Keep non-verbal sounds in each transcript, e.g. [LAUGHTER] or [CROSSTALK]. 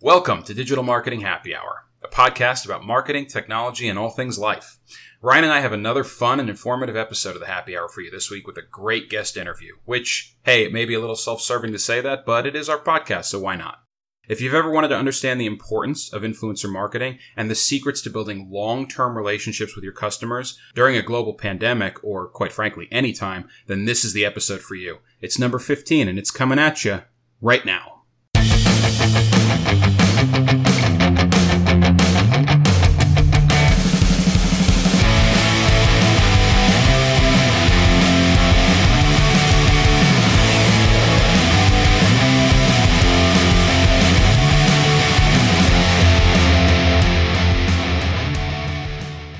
Welcome to Digital Marketing Happy Hour, a podcast about marketing, technology, and all things life. Ryan and I have another fun and informative episode of the Happy Hour for you this week with a great guest interview, which, hey, it may be a little self serving to say that, but it is our podcast, so why not? If you've ever wanted to understand the importance of influencer marketing and the secrets to building long-term relationships with your customers during a global pandemic, or quite frankly, any time, then this is the episode for you. It's number 15 and it's coming at you right now.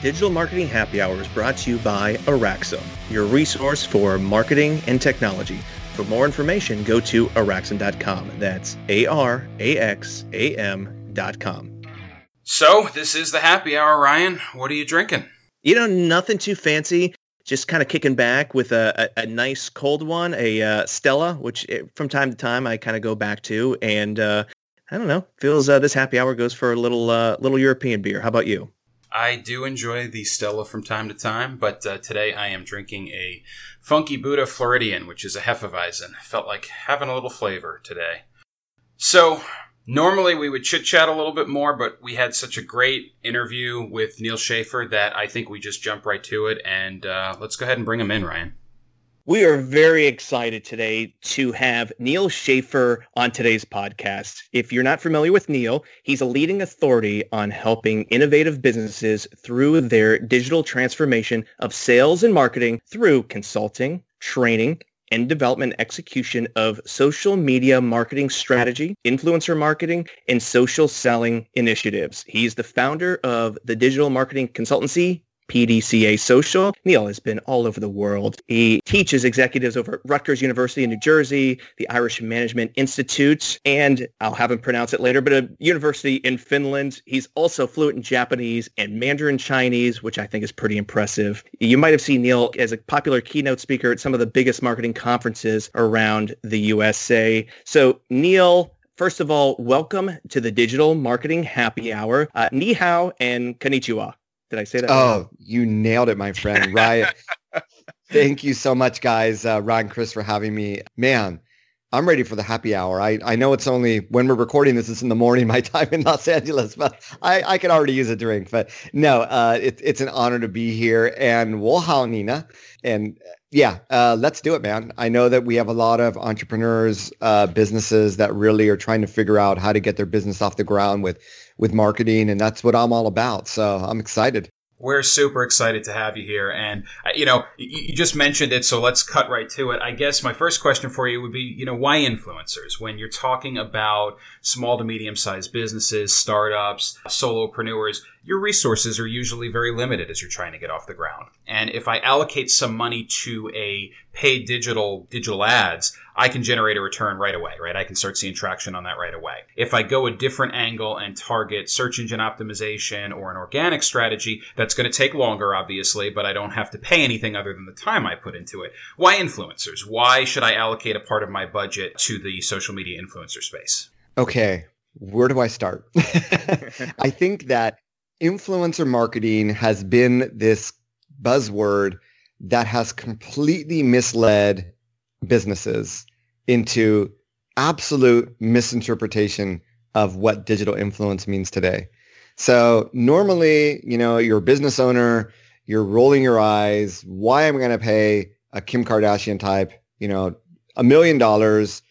Digital Marketing Happy Hour is brought to you by Araxam, your resource for marketing and technology. For more information, go to araxam.com. That's A-R-A-X-A-M.com. So, this is the happy hour, Ryan. What are you drinking? You know, nothing too fancy. Just kind of kicking back with a, a, a nice cold one, a uh, Stella, which it, from time to time I kind of go back to. And uh, I don't know, feels uh, this happy hour goes for a little uh, little European beer. How about you? I do enjoy the Stella from time to time, but uh, today I am drinking a Funky Buddha Floridian, which is a Hefeweizen. Felt like having a little flavor today. So, normally we would chit chat a little bit more, but we had such a great interview with Neal Schaffer that I think we just jump right to it. And uh, let's go ahead and bring him in, Ryan. We are very excited today to have Neal Schaffer on today's podcast. If you're not familiar with Neal, he's a leading authority on helping innovative businesses through their digital transformation of sales and marketing through consulting, training, and development execution of social media marketing strategy, influencer marketing, and social selling initiatives. He's the founder of the digital marketing consultancy PDCA Social. Neal has been all over the world. He teaches executives over at Rutgers University in New Jersey, the Irish Management Institute, and I'll have him pronounce it later, but a university in Finland. He's also fluent in Japanese and Mandarin Chinese, which I think is pretty impressive. You might have seen Neal as a popular keynote speaker at some of the biggest marketing conferences around the USA. So Neil, First of all, welcome to the Digital Marketing Happy Hour. Uh, ni hao and konnichiwa. Did I say that? Oh, right? you nailed it, my friend. Right. [LAUGHS] Thank you so much, guys. Uh, Ron, Chris, for having me. Man, I'm ready for the happy hour. I, I know it's only when we're recording this, it's in the morning, [LAUGHS] my time in Los Angeles, but I, I could already use a drink. But no, uh, it, it's an honor to be here. And wohao, Nina. And yeah, uh, let's do it, man. I know that we have a lot of entrepreneurs, uh, businesses that really are trying to figure out how to get their business off the ground with with marketing, and that's what I'm all about. So I'm excited. We're super excited to have you here. And, uh, you know, you just mentioned it, so let's cut right to it. I guess my first question for you would be, you know, why influencers? When you're talking about small to medium sized businesses, startups, solopreneurs, your resources are usually very limited as you're trying to get off the ground. And if I allocate some money to a paid digital digital ads, I can generate a return right away, right? I can start seeing traction on that right away. If I go a different angle and target search engine optimization or an organic strategy, that's going to take longer, obviously, but I don't have to pay anything other than the time I put into it. Why influencers? Why should I allocate a part of my budget to the social media influencer space? Okay, where do I start? [LAUGHS] I think that influencer marketing has been this buzzword that has completely misled businesses into absolute misinterpretation of what digital influence means today. So normally, you know, you're a business owner, you're rolling your eyes. Why am I going to pay a Kim Kardashian type, you know, a million dollars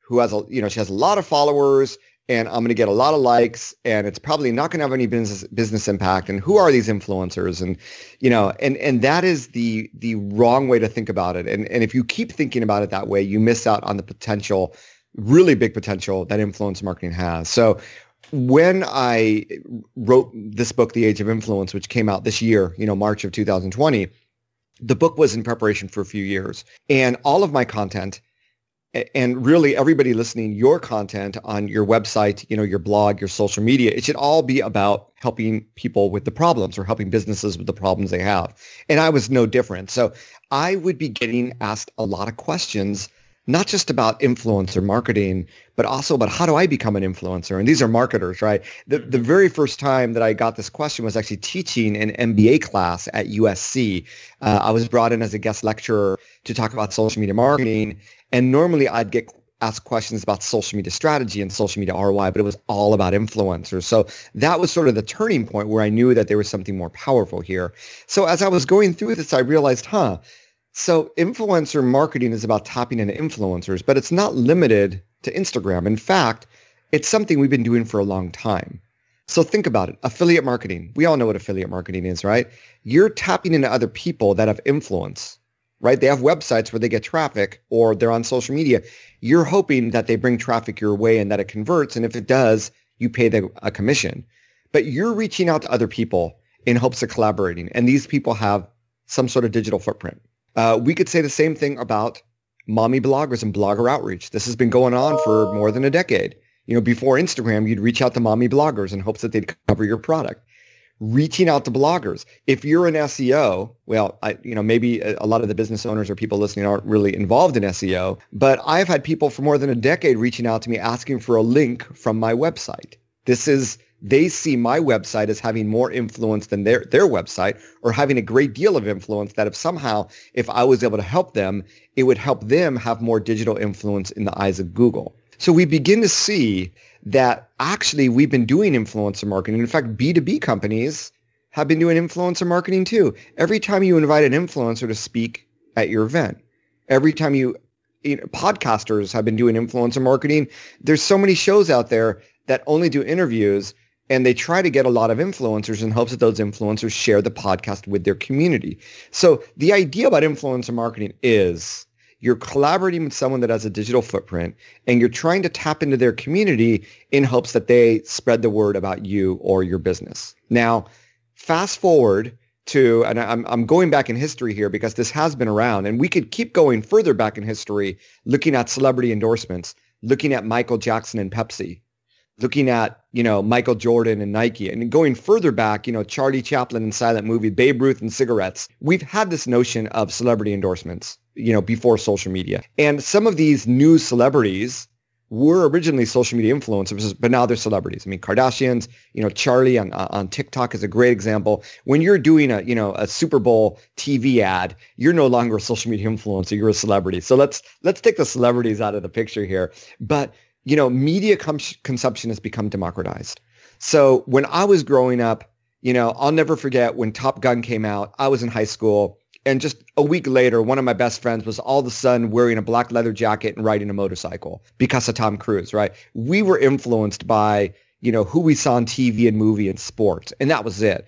who has a, you know, she has a lot of followers and I'm going to get a lot of likes and it's probably not going to have any business business impact and who are these influencers? And you know and and that is the the wrong way to think about it. And and if you keep thinking about it that way you miss out on the potential really big potential that influence marketing has. So when I wrote this book The Age of Influence which came out this year you know March of 2020 the book was in preparation for a few years. And all of my content and really everybody listening your content on your website you know your blog your social media it should all be about helping people with the problems or helping businesses with the problems they have and i was no different so i would be getting asked a lot of questions not just about influencer marketing, but also about how do I become an influencer? And these are marketers, right? The, the very first time that I got this question was actually teaching an MBA class at USC. Uh, I was brought in as a guest lecturer to talk about social media marketing. And normally I'd get asked questions about social media strategy and social media ROI, but it was all about influencers. So that was sort of the turning point where I knew that there was something more powerful here. So as I was going through this, I realized, huh, so influencer marketing is about tapping into influencers, but it's not limited to Instagram. In fact, it's something we've been doing for a long time. So think about it. Affiliate marketing. We all know what affiliate marketing is, right? You're tapping into other people that have influence, right? They have websites where they get traffic or they're on social media. You're hoping that they bring traffic your way and that it converts. And if it does, you pay them a commission. But you're reaching out to other people in hopes of collaborating. And these people have some sort of digital footprint. Uh, we could say the same thing about mommy bloggers and blogger outreach. This has been going on for more than a decade. You know, before Instagram, you'd reach out to mommy bloggers in hopes that they'd cover your product. Reaching out to bloggers. If you're an SEO, well, I, you know, maybe a, a lot of the business owners or people listening aren't really involved in SEO, but I've had people for more than a decade reaching out to me asking for a link from my website. This is they see my website as having more influence than their, their website or having a great deal of influence that if somehow, if I was able to help them, it would help them have more digital influence in the eyes of Google. So we begin to see that actually we've been doing influencer marketing. In fact, B2B companies have been doing influencer marketing too. Every time you invite an influencer to speak at your event, every time you, you know, podcasters have been doing influencer marketing. There's so many shows out there that only do interviews and they try to get a lot of influencers in hopes that those influencers share the podcast with their community. So the idea about influencer marketing is you're collaborating with someone that has a digital footprint and you're trying to tap into their community in hopes that they spread the word about you or your business. Now, fast forward to, and I'm, I'm going back in history here because this has been around and we could keep going further back in history looking at celebrity endorsements, looking at Michael Jackson and Pepsi, looking at, you know, Michael Jordan and Nike and going further back, you know, Charlie Chaplin and silent movie, Babe Ruth and cigarettes. We've had this notion of celebrity endorsements, you know, before social media. And some of these new celebrities were originally social media influencers, but now they're celebrities. I mean, Kardashians, you know, Charli on uh, on TikTok is a great example. When you're doing a, you know, a Super Bowl TV ad, you're no longer a social media [LAUGHS] influencer, you're a celebrity. So let's let's take the celebrities out of the picture here. But you know, media com- consumption has become democratized. So when I was growing up, you know, I'll never forget when Top Gun came out. I was in high school. And just a week later, one of my best friends was all of a sudden wearing a black leather jacket and riding a motorcycle because of Tom Cruise, right? We were influenced by, you know, who we saw on TV and movie and sports. And that was it.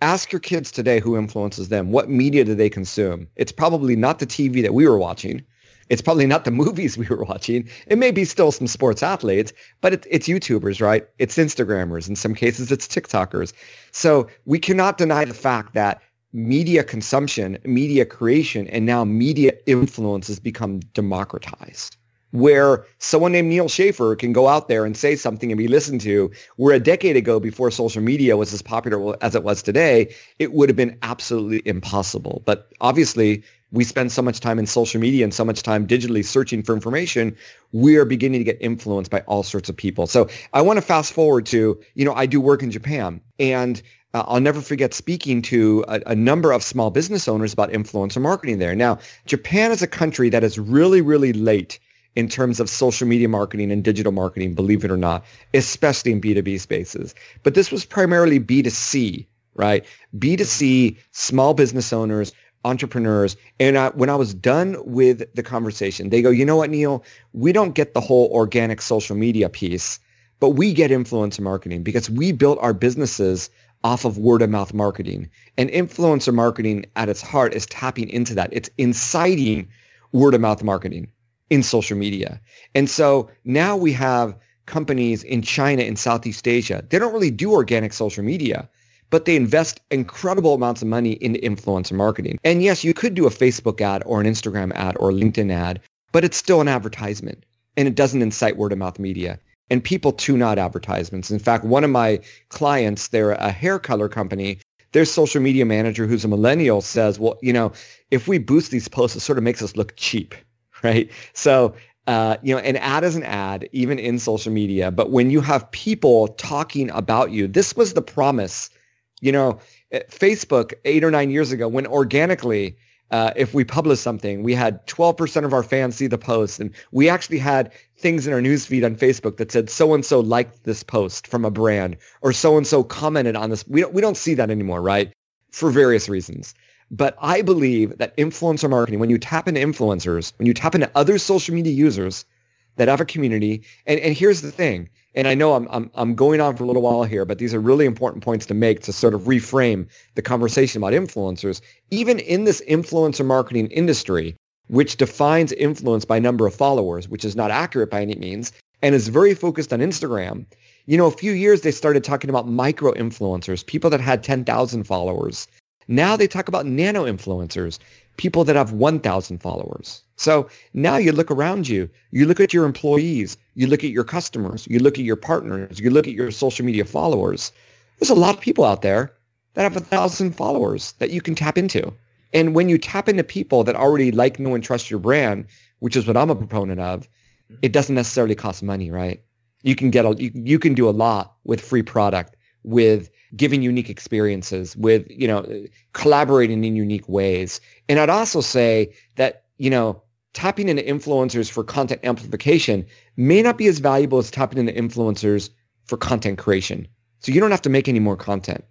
Ask your kids today who influences them. What media do they consume? It's probably not the TV that we were watching. It's probably not the [LAUGHS] movies we were watching. It may be still some sports athletes, but it, it's YouTubers, right? It's Instagrammers. In some cases, it's TikTokers. So we cannot deny the fact that media consumption, media creation, and now media influence has become democratized where someone named Neal Schaffer can go out there and say something and be listened to, where a decade ago, before social media was as popular as it was today, it would have been absolutely impossible. But obviously, we spend so much time in social media and so much time digitally searching for information, we are beginning to get influenced by all sorts of people. So I want to fast forward to, you know, I do work in Japan and uh, I'll never forget speaking to a, a, number of small business owners about influencer marketing there. Now, Japan is a country that is really, really late in terms of social media marketing and digital marketing, believe it or not, especially in B2B spaces. But this was primarily B2C, right? B2C, small business owners entrepreneurs. And I, when I was done with the conversation, they go, you know what, Neal, we don't get the whole organic social media piece, but we get influencer marketing because we built our businesses off of word of mouth marketing. And influencer marketing at its heart is tapping into that. It's inciting word of mouth marketing in social media. And so now we have companies in China and Southeast Asia. They don't really do organic social media but they invest incredible amounts of money into influencer marketing. And yes, you could do a Facebook ad or an Instagram ad or a LinkedIn ad, but it's still an advertisement and it doesn't incite word of mouth media. And people tune out advertisements. In fact, one of my clients, they're a hair color company. Their social media manager, who's a millennial, says, well, you know, if we boost these posts, it sort of makes us look cheap, [LAUGHS] right? So, uh, you know, an ad is an ad, even in social media. But when you have people talking about you, this was the promise. You know, eh, Facebook eight or nine years ago, when organically, uh, if we published something, we had 12% of our fans see the post. And we actually had things in our newsfeed on Facebook that said so-and-so liked this post from a brand or so-and-so commented on this. We don't, we don't see that anymore, right? For various reasons. But I believe that influencer marketing, when you tap into influencers, when you tap into other social media users that have a community, and, and here's the thing, and I know I'm, I'm, I'm going on for a little while here, but these are really important points to make to sort of reframe the conversation about influencers. Even in this influencer marketing industry, which defines influence by number of followers, which is not accurate by any means, and is very focused on Instagram. You know, a few years they started talking about micro influencers, people that had 10,000 followers. Now they talk about nano influencers, people that have 1,000 followers. So now you look around you, you look at your employees, you look at your customers, you look at your partners, you look at your social media followers. There's a lot of people out there that have a thousand followers that you can tap into. And when you tap into people that already like, know, and trust your brand, which is what I'm a proponent of, mm-hmm. it doesn't necessarily cost money, right? You can get a, you, you can do a lot with free product, with giving unique experiences, with, you know, collaborating in unique ways. And I'd also say that, you know, tapping into influencers for content amplification may not be as valuable as tapping into influencers for content creation. So you don't have to make any more content.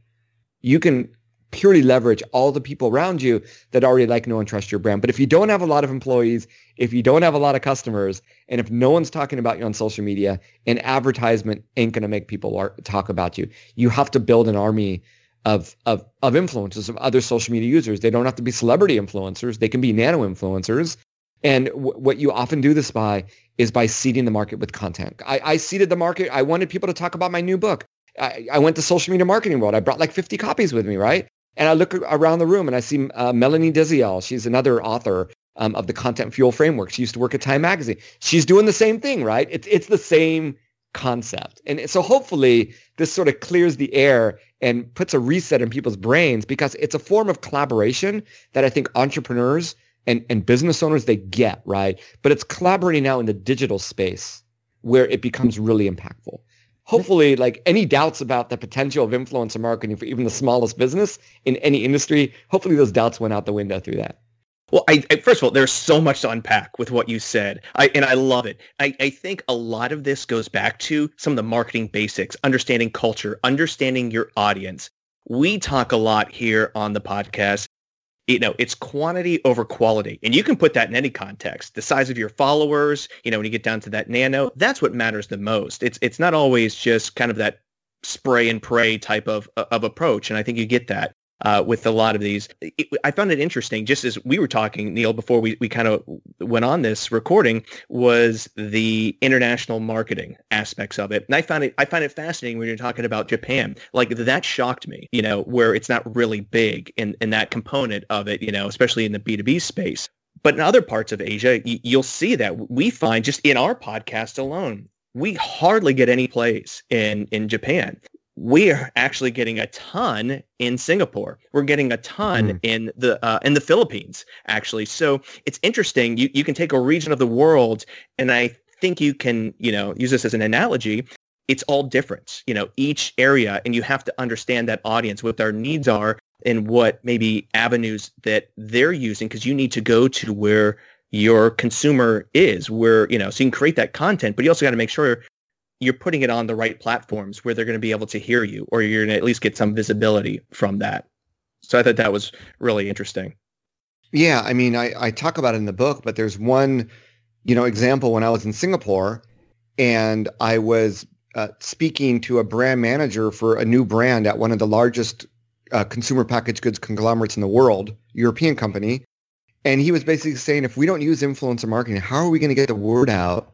You can purely leverage all the people around you that already like, know, and trust your brand. But if you don't have a lot of employees, if you don't have a lot of customers, and if no one's talking about you on social media, an advertisement ain't going to make people talk about you. You have to build an army of, of, of influencers, of other social media users. They don't have to be celebrity influencers. They can be nano influencers. And w- what you often do this by is by seeding the market with content. I, I seeded the market. I wanted people to talk about my new book. I, I went to social media marketing world. I brought like 50 copies with me, right? And I look around the room and I see uh, Melanie Deziel. She's another author um, of the Content Fuel Framework. She used to work at Time Magazine. She's doing the same thing, right? It's it's the same concept. And so hopefully this sort of clears the air and puts a reset in people's brains because it's a form of collaboration that I think entrepreneurs and, and business owners, they get, right? But it's collaborating now in the digital space where it becomes really impactful hopefully like any doubts about the potential of influencer marketing for even the smallest business in any industry, hopefully those doubts went out the window through that. Well, I, I, first of all, there's so much to unpack with what you said, I, and I love it. I, I think a lot of this goes back to some of the marketing basics, understanding culture, understanding your audience. We talk a lot here on the podcast you know, it's quantity over quality. And you can put that in any context. The size of your followers, you know, when you get down to that nano, that's what matters the most. It's it's not always just kind of that spray and pray type of of approach. And I think you get that uh, with a lot of these. It, I found it interesting, just as we were talking, Neal, before we, we kind of went on this recording, was the international marketing aspects of it. And I found it I find it fascinating when you're talking about Japan. Like that shocked me, you know, where it's not really big in, in that component of it, you know, especially in the B2B space. But in other parts of Asia, you'll see that we find just in our podcast alone, we hardly get any plays in in Japan we're actually getting a ton in Singapore. We're getting a ton mm. in the uh, in the Philippines, actually. So it's interesting. You you can take a region of the world, and I think you can you know use this as an analogy. It's all different, you know, each area, and you have to understand that audience, what their needs are, and what maybe avenues that they're using, because you need to go to where your consumer is, where you know, so you can create that content, but you also got to make sure you're putting it on the right platforms where they're going to be able to hear you or you're going to at least get some visibility from that. So I thought that was really interesting. Yeah, I mean, I, I talk about it in the book, but there's one, you know, example when I was in Singapore and I was uh, speaking to a brand manager for a new brand at one of the largest uh, consumer packaged goods conglomerates in the world, European company. And he was basically saying, if we don't use influencer marketing, how are we going to get the word out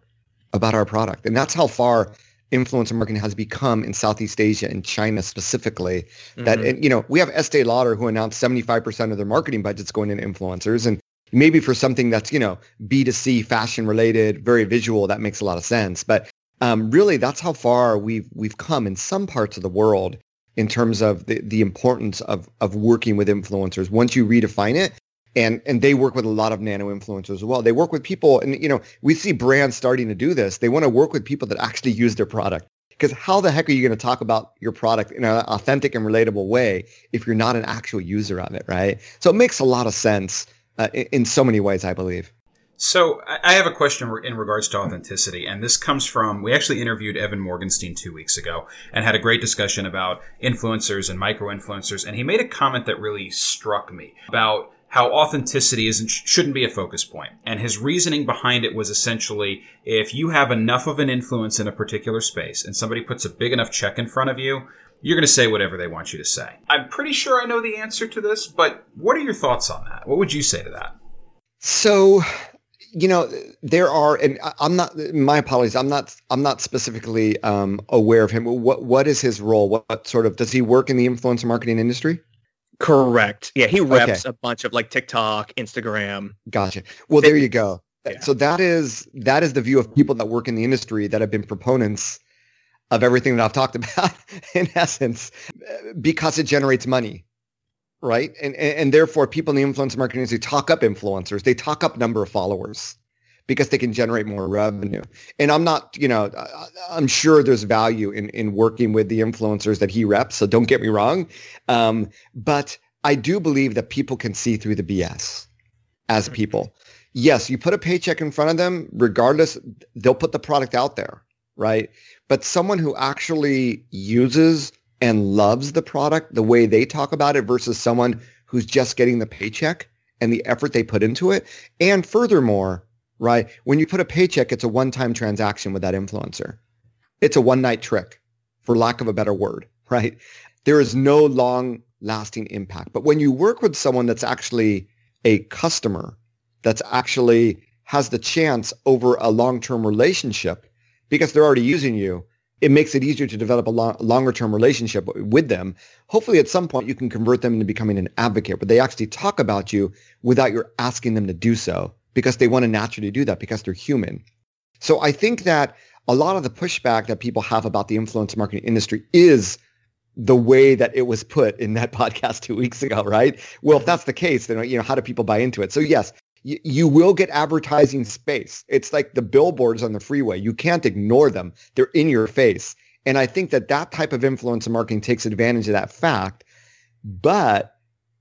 about our product. And that's how far influencer marketing has become in Southeast Asia and China specifically. Mm-hmm. That and, you know we have Estee Lauder who announced 75% of their marketing budgets going into influencers, and maybe for something that's you know B2C fashion related, very visual, that makes a lot of sense. But um, really, that's how far we've we've come in some parts of the world in terms of the, the importance of of working with influencers. Once you redefine it, and and they work with a lot of nano influencers as well. They work with people, and you know, we see brands starting to do this. They want to work with people that actually use their product. Because how the heck are you going to talk about your product in an authentic and relatable way if you're not an actual user of it, right? So it makes a lot of sense uh, in, in so many ways, I believe. So I have a question in regards to authenticity, and this comes from we actually interviewed Evan Morgenstein two weeks ago and had a great discussion about influencers and micro influencers, and he made a comment that really struck me about how authenticity isn't shouldn't be a focus point. And his reasoning behind it was essentially if you have enough of an influence in a particular space and somebody puts a big enough check in front of you, you're going to say whatever they want you to say. I'm pretty sure I know the answer to this, but what are your thoughts on that? What would you say to that? So, you know, there are, and I'm not. My apologies. I'm not. I'm not specifically um, aware of him. What What is his role? What, what sort of does he work in the influencer marketing industry? Correct. Yeah, he reps okay. a bunch of like TikTok, Instagram. Gotcha. Well, there you go. Yeah. So that is that is the view of people that work in the industry that have been proponents of everything that I've talked [LAUGHS] about in essence eh, because it generates money. Right? And and, and therefore people in the influencer marketing industry talk up influencers. They talk up number of followers because they can generate more revenue. And I'm not, you know, I'm sure there's value in, in working with the influencers that he reps. So don't get me wrong. Um, but I do believe that people can see through the BS as mm-hmm. people. Yes, you put a paycheck in front of them, regardless, they'll put the product out there, right? But someone who actually uses and loves the product the way they talk about it versus someone who's just getting the paycheck and the effort they put into it. And furthermore, right? When you put a paycheck, it's a one-time transaction with that influencer. It's a one-night trick, for lack of a better word, [LAUGHS] right? There is no long-lasting impact. But when you work with someone that's actually a customer, that's actually has the chance over a long-term relationship because they're already using you, it makes it easier to develop a long, longer term relationship with them. Hopefully at some point you can convert them into becoming an advocate where they actually talk about you without you asking them to do so because they want to naturally do that because they're human. So I think that a lot of the pushback that people have about the influence marketing industry is the way that it was put in that [LAUGHS] podcast two weeks ago, right? Well, if that's the case, then you know how do people buy into it? So yes, you, you will get advertising space. It's like the billboards on the freeway. You can't ignore them. They're in your face. And I think that that type of influencer marketing takes advantage of that fact. But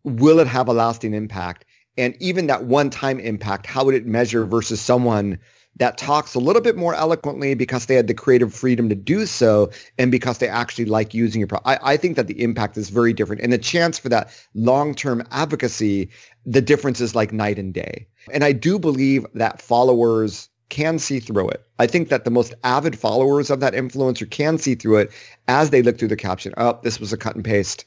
will it have a lasting impact? And even that one-time impact, how would it measure versus someone that talks a little bit more eloquently because they had the creative freedom to do so and because they actually like using your product. I, I think that the impact is very different. And the chance for that long-term advocacy, the difference is like night and day. And I do believe that followers can see through it. I think that the most avid followers of that influencer can see through it as they look through the caption. Oh, this was a cut and paste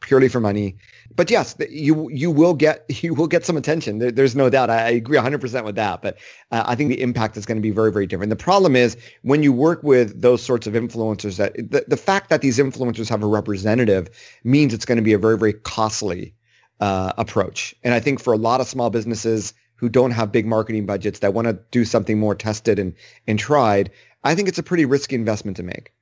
purely for money. But yes, you you will get [LAUGHS] you will get some attention. There, there's no doubt. I, agree 100% with that. But uh, I think the impact is going to be very very different. The problem is when you work with those sorts of influencers that the, the fact that these influencers have a representative means it's going to be a very very costly uh, approach. And I think for a lot of small businesses who don't have big marketing budgets that want to do something more tested and and tried, I think it's a pretty risky investment to make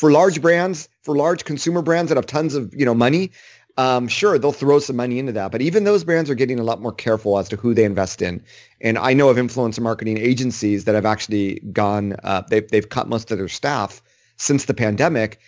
for large brands, for large consumer brands that have tons of you know money, um, sure they'll throw some money into that. But even those brands are getting a lot more careful as to who they invest in. And I know of influencer marketing agencies that have actually gone, uh, they've they've cut most of their staff since the pandemic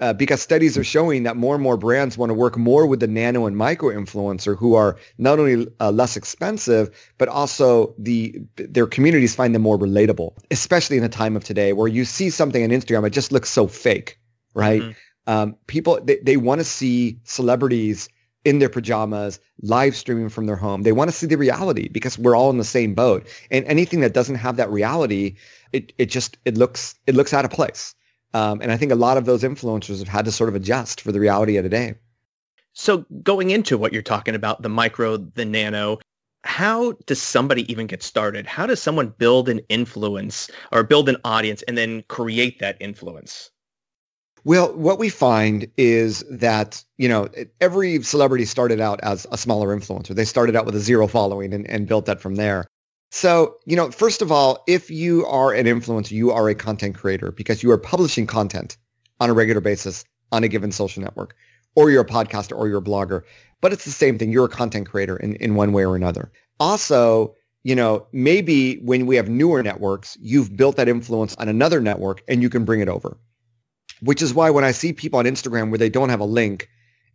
uh, because studies are showing that more and more brands want to work more with the nano and micro influencer who are not only uh, less expensive, but also the their communities find them more relatable, especially in the time of today where you see something on Instagram, it just looks so fake, right? Mm-hmm. Um, people, they, they want to see celebrities in their pajamas, live streaming from their home. They want to see the reality because we're all in the same boat. And anything that doesn't have that reality, it, it just, it looks, it looks out of place. Um, and I think a lot of those influencers have had to sort of adjust for the reality of today. So going into what you're talking about, the micro, the nano, how does somebody even get started? How does someone build an influence or build an audience and then create that influence? Well, what we find is that, you know, every celebrity started out as a smaller influencer. They started out with a zero following and, and built that from there. So, you know, first of all, if you are an influencer, you are a content creator because you are publishing content on a regular basis on a given social network. or you're a podcaster or you're a blogger. But it's the same thing. You're a content creator in, in one way or another. Also, you know, maybe when we have newer networks, you've built that influence on another network and you can bring it over. Which is why when I see people on Instagram where they don't have a link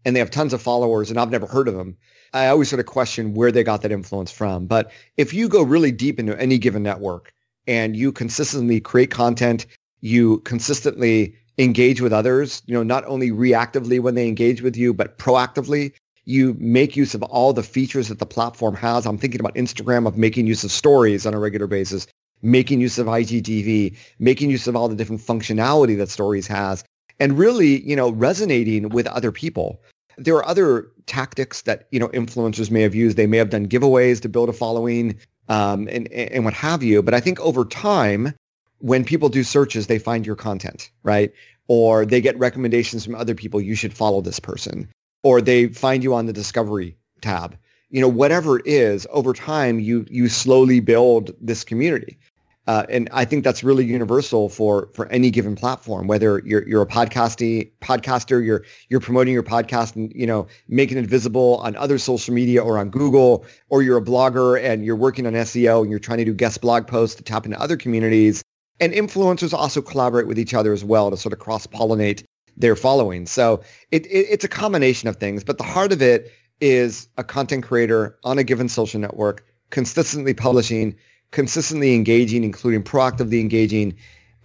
and they have tons of followers and I've never heard of them, I always sort of question where they got that influence from. But if you go really deep into any given network and you consistently create content, you consistently engage with others, you know, not only reactively when they engage with you, but proactively, you make use of all the features that the platform has. I'm thinking about Instagram of making use of stories on a regular basis, making use of IGTV, making use of all the different functionality that stories has, and really, you know, resonating with other people. There are other tactics that, you know, influencers may have used. They may have done giveaways to build a following um, and, and what have you. But I think over time, when people do searches, they find your content, right? Or they get recommendations from other people. You should follow this person or they find you on the discovery tab. You know, whatever it is, over time you you slowly build this community. Uh, and I think that's really universal for for any given platform. Whether you're you're a podcasting podcaster, you're you're promoting your podcast and you know making it visible on other social media or on Google, or you're a blogger and you're working on SEO and you're trying to do guest blog posts to tap into other communities. And influencers also collaborate with each other as well to sort of cross pollinate their following. So it, it, it's a combination of things, but the heart of it is a content creator on a given social network, consistently publishing, consistently engaging, including proactively engaging.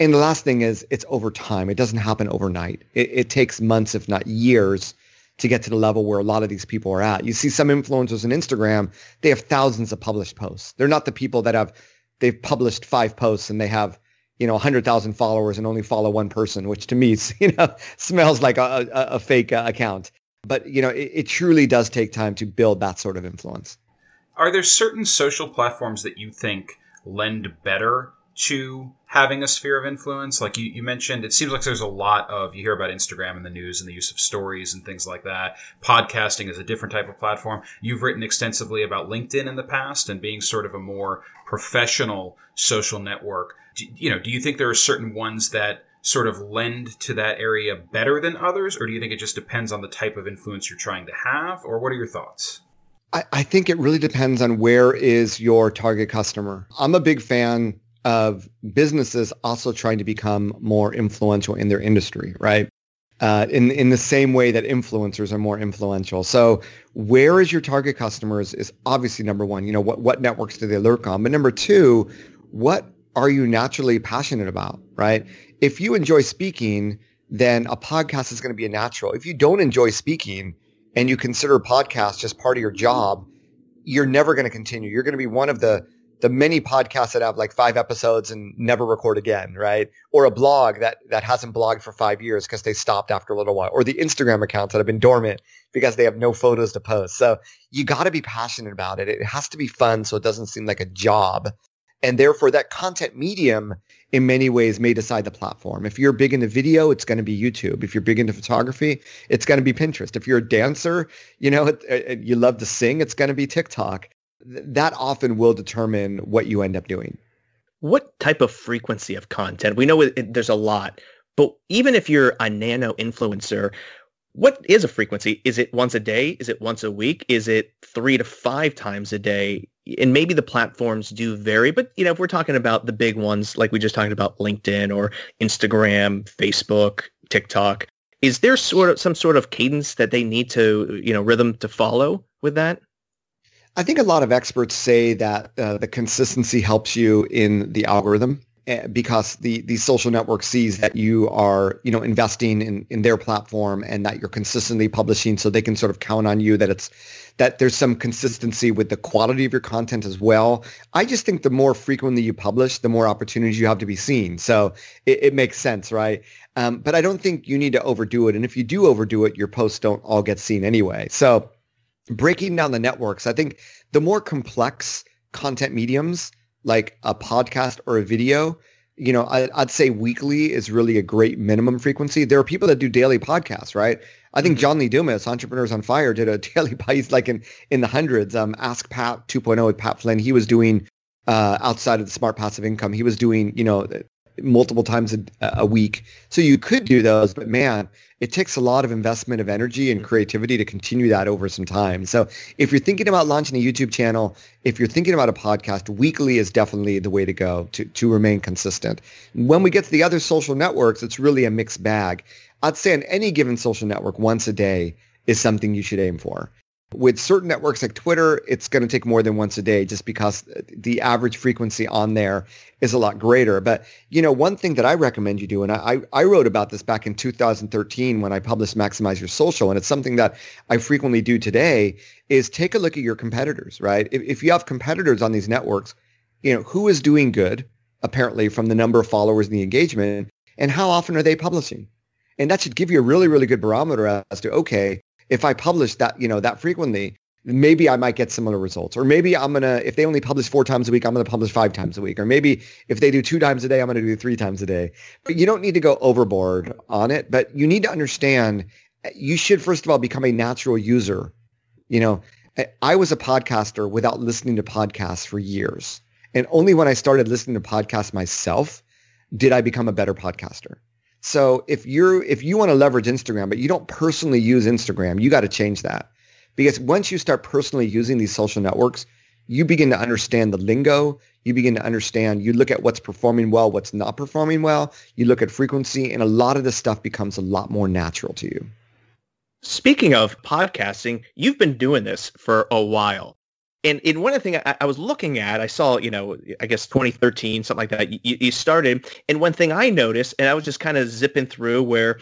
And the last thing is it's over time. It doesn't happen overnight. It, it takes months, if not years, to get to the level where a lot of these people are at. You see some influencers on Instagram, they have thousands of published posts. They're not the people that have, they've published five posts and they have you know 100,000 followers and only follow one person, which to me, [LAUGHS] you know, smells like a, a, a fake uh, account. But you know, it, it truly does take time to build that sort of influence. Are there certain social platforms that you think lend better to having a sphere of influence? Like you, you, mentioned, it seems like there's a lot of, you hear about Instagram in the news and the use of stories and things like that. Podcasting is a different type of platform. You've written extensively about LinkedIn in the past and being sort of a more professional social network do, you know, do you think there are certain ones that sort of lend to that area better than others, or do you think it just depends on the type of influence you're trying to have, or what are your thoughts? I, I think it really depends on where is your target customer. I'm a big fan of businesses also trying to become more influential in their industry, right? Uh, in in the same way that influencers are more influential. So where is your target customers is obviously number one. You know what what networks do they lurk on? But number two, what are you naturally passionate about, right? If you enjoy speaking, then a podcast is going to be a natural. If you don't enjoy speaking and you consider podcasts just part of your job, you're never going to continue. You're going to be one of the the many podcasts that have like five episodes and never record again, right? Or a blog that that hasn't blogged for five years because they stopped after a little while, or the Instagram accounts that have been dormant because they have no photos to post. So you got to be passionate about it. It has to be fun, so it doesn't seem like a job. And therefore, that content medium in many ways may decide the platform. If you're big into video, it's going to be YouTube. If you're big into photography, it's going to be Pinterest. If you're a dancer, you know, you love to sing, it's going to be TikTok. That often will determine what you end up doing. What type of frequency of content? We know it, it, there's a lot, but even if you're a nano influencer, what is a frequency? Is it once a day? Is it once a week? Is it three to five times a day? And maybe the platforms do vary, but you know, if we're talking about the big ones, like we just talked about LinkedIn or Instagram, Facebook, TikTok, is there sort of some sort of cadence that they need to, you know, rhythm to follow with that? I think a lot of experts say that uh, the consistency helps you in the algorithm. Eh, because the the social network sees that you are you know investing in in their platform and that you're consistently publishing so they can sort of count on you that it's that there's some consistency with the quality of your content as well. I just think the more frequently you publish the more opportunities you have to be seen. So it, it makes sense right? Um, but i don't think you need to overdo it and if you do overdo it your posts don't all get seen anyway. So breaking down the networks i think the more complex content mediums like a podcast or a video, you know, I, would say weekly is really a great minimum frequency. There are people that do daily podcasts, right? I think mm-hmm. John Lee Dumas, Entrepreneurs on Fire, did a [LAUGHS] daily podcast like in in the hundreds. Um, Ask Pat 2.0 with Pat Flynn. He was doing uh, outside of the Smart Passive Income. He was doing, you know, multiple times a, a week. So you could do those, but man, it takes a lot of investment of energy and creativity to continue that over some time. So if you're thinking about launching a YouTube channel, if you're thinking about a podcast, weekly is definitely the way to go to, to remain consistent. When we get to the other social networks, it's really a mixed bag. I'd say on any given social network, once a day is something you should aim for. With certain networks like Twitter, it's going to take more than once a day just because the average frequency on there is a lot greater. But, you know, one thing that I recommend you do, and I, I wrote about this back in 2013 when I published Maximize Your Social, and it's something that I frequently do today, is take a look at your competitors, right? If, if you have competitors on these networks, you know, who is doing good, apparently from the number of followers and the engagement, and how often are they publishing? And that should give you a really, really good barometer as to, okay, if I publish that, you know, that frequently, maybe I might get similar results. Or maybe I'm going to, if they only publish four times a week, I'm going to publish five times a week. Or maybe if they do two times a day, I'm going to do three times a day. But you don't need to go overboard on it. But you need to understand eh, you should, first of all, become a natural user. You know, I was a podcaster without listening to podcasts for years. And only when I started listening to podcasts myself did I become a better podcaster. So if you're if you want to leverage Instagram, but you don't personally use Instagram, you got to change that. Because once you start personally using these social networks, you begin to understand the lingo. You begin to understand, you look at what's performing well, what's not performing well. You look at frequency, and a lot of this stuff becomes a lot more natural to you. Speaking of podcasting, you've been doing this for a while. And, in one of the things I, I, was looking at, I saw, you know, I guess 2013, something like that, you, you started. And one thing I noticed, and I was just kind of zipping through where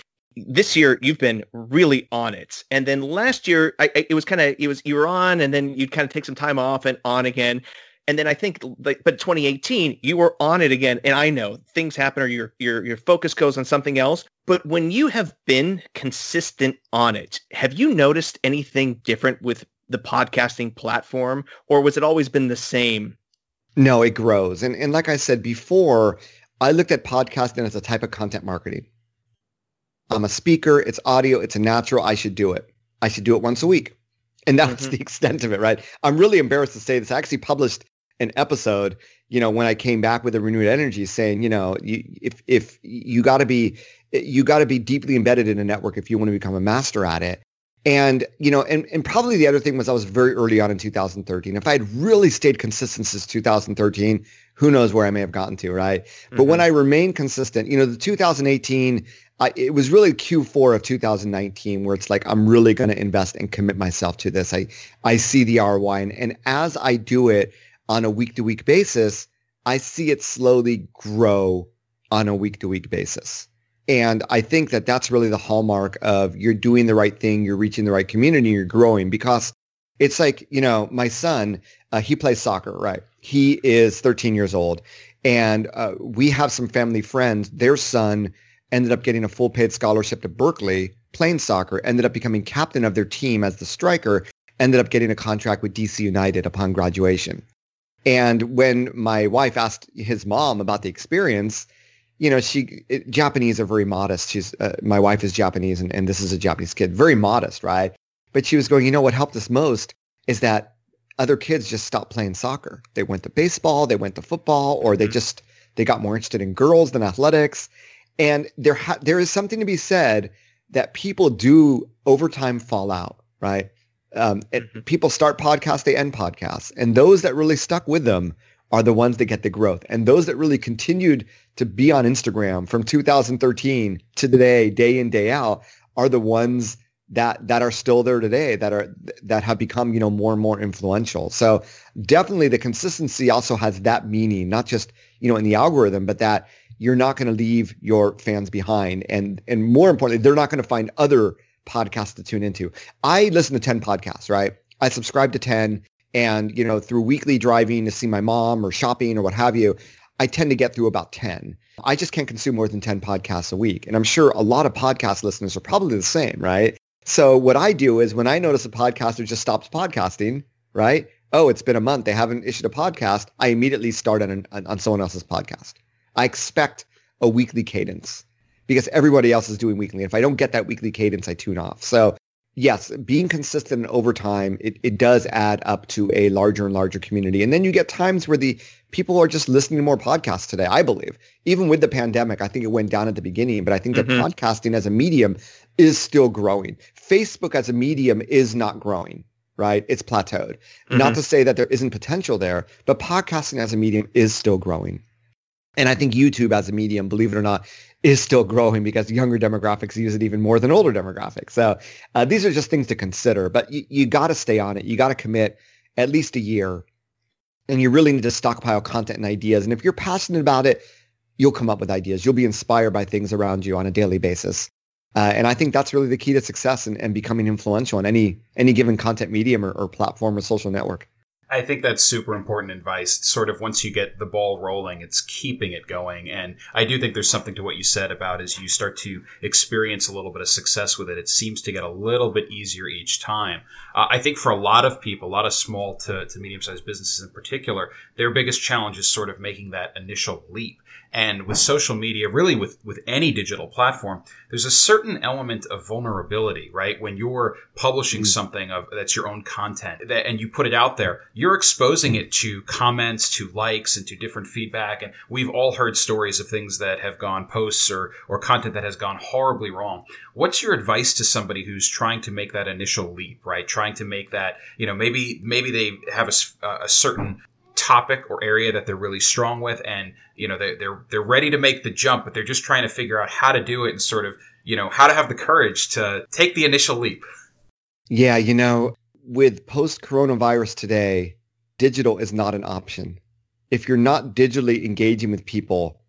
this year you've been really on it. And then last year, I, I, it was kind of, it was, you were on and then you'd kind of take some time off and on again. And then I think, like, but 2018, you were on it again. And I know things happen or your, your, your focus goes on something else. But when you have been consistent on it, have you noticed anything different with the podcasting platform or was it always been the same? No, it grows. And, and like I said before, I looked at podcasting as a type of content marketing. I'm a speaker. It's audio. It's a natural. I should do it. I should do it once a week. And that's mm-hmm. [LAUGHS] the extent of it, right? I'm really embarrassed to say this. I actually published an episode, you know, when I came back with a renewed energy saying, you know, you, if, if you got to be, you got to be deeply embedded in a network if you want to become a master at it. And, you know, and, and probably the other thing was I was very early on in 2013. If I had really stayed consistent since 2013, who knows where I may have gotten to, right? Mm-hmm. But when mm-hmm. I remained consistent, you know, the 2018 I, it was really Q4 of 2019 where it's like I'm really going to invest and commit myself to this. I I see the ROI, and, and as I do it on a week to week basis, I see it slowly grow on a week to week basis. And I think that that's really the hallmark of you're doing the right thing, you're reaching the right community, you're growing because it's like, you know, my son, uh, he plays soccer, right? He is 13 years old and uh, we have some family friends, their son ended up getting a full paid scholarship to Berkeley, playing soccer, ended up becoming captain of their team as the striker, ended up getting a contract with DC United upon graduation. And when my wife asked his mom about the experience, you know, she it, Japanese are very modest. She's uh, my wife is Japanese, and, and this is a Japanese kid, very modest, right? But she was going, you know, what helped us most is that other kids just stopped playing soccer. They went to baseball, they went to football, or they mm-hmm. just they got more interested in girls than athletics. And there ha- there is something to be said that people do over time fall out, right? Um, it, mm-hmm. People start podcasts, they end podcasts, and those that really stuck with them are the ones that get the growth. And those that really continued to be on Instagram from 2013 to today, day in, day out, are the ones that that are still there today that are that have become you know more and more influential so definitely the consistency also has that meaning not just you know in the algorithm but that you're not going to leave your fans behind. And, and more importantly, they're not going to find other podcasts to tune into. I listen to 10 podcasts, right? I subscribe to 10 and, you know, through weekly driving to see my mom or shopping or what have you, I tend to get through about 10. I just can't consume more than 10 podcasts a week. And I'm sure a lot of podcast listeners are probably the same, right? So what I do is when I notice a podcaster just stops podcasting, right? Oh, it's been a month. They haven't issued a podcast. I immediately start on, on someone else's podcast. I expect a weekly cadence because everybody else is doing weekly. And If I don't get that weekly cadence, I tune off. So, yes, being consistent over time, it, it does add up to a larger and larger community. And then you get times where the people are just listening to more podcasts today, I believe. Even with the pandemic, I think it went down at the beginning, but I think mm-hmm. that podcasting as a medium is still growing. Facebook as a medium is not growing, right? It's plateaued. Mm-hmm. Not to say that there isn't potential there, but podcasting as a medium is still growing. And I think YouTube as a medium, believe it or not, is still growing because younger demographics use it even more than older demographics. So uh, these are just things to consider, but you, you got to stay on it. You got to commit at least a year and you really need to stockpile content and ideas. And if you're passionate about it, you'll come up with ideas. You'll be inspired by things around you on a daily basis. Uh, and I think that's really the key to success and, and becoming influential in any any given content medium or, or platform or social network. I think that's super important advice. Sort of once you get the ball rolling, it's keeping it going. And I do think there's something to what you said about as you start to experience a little bit of success with it, it seems to get a little bit easier each time. Uh, I think for a lot of people, a lot of small to, to medium sized businesses in particular, their biggest challenge is sort of making that initial leap. And with social media, really with, with any digital platform, there's a certain element of vulnerability, right? When you're publishing mm. something of that's your own content that, and you put it out there, you're exposing it to comments, to likes, and to different feedback. And we've all heard stories of things that have gone posts or, or content that has gone horribly wrong. What's your advice to somebody who's trying to make that initial leap, right? Trying to make that, you know, maybe, maybe they have a, a certain topic or area that they're really strong with and you know they're, they're they're ready to make the jump but they're just trying to figure out how to do it and sort of you know how to have the courage to take the initial leap. Yeah you know with post coronavirus today digital is not an option. If you're not digitally engaging with people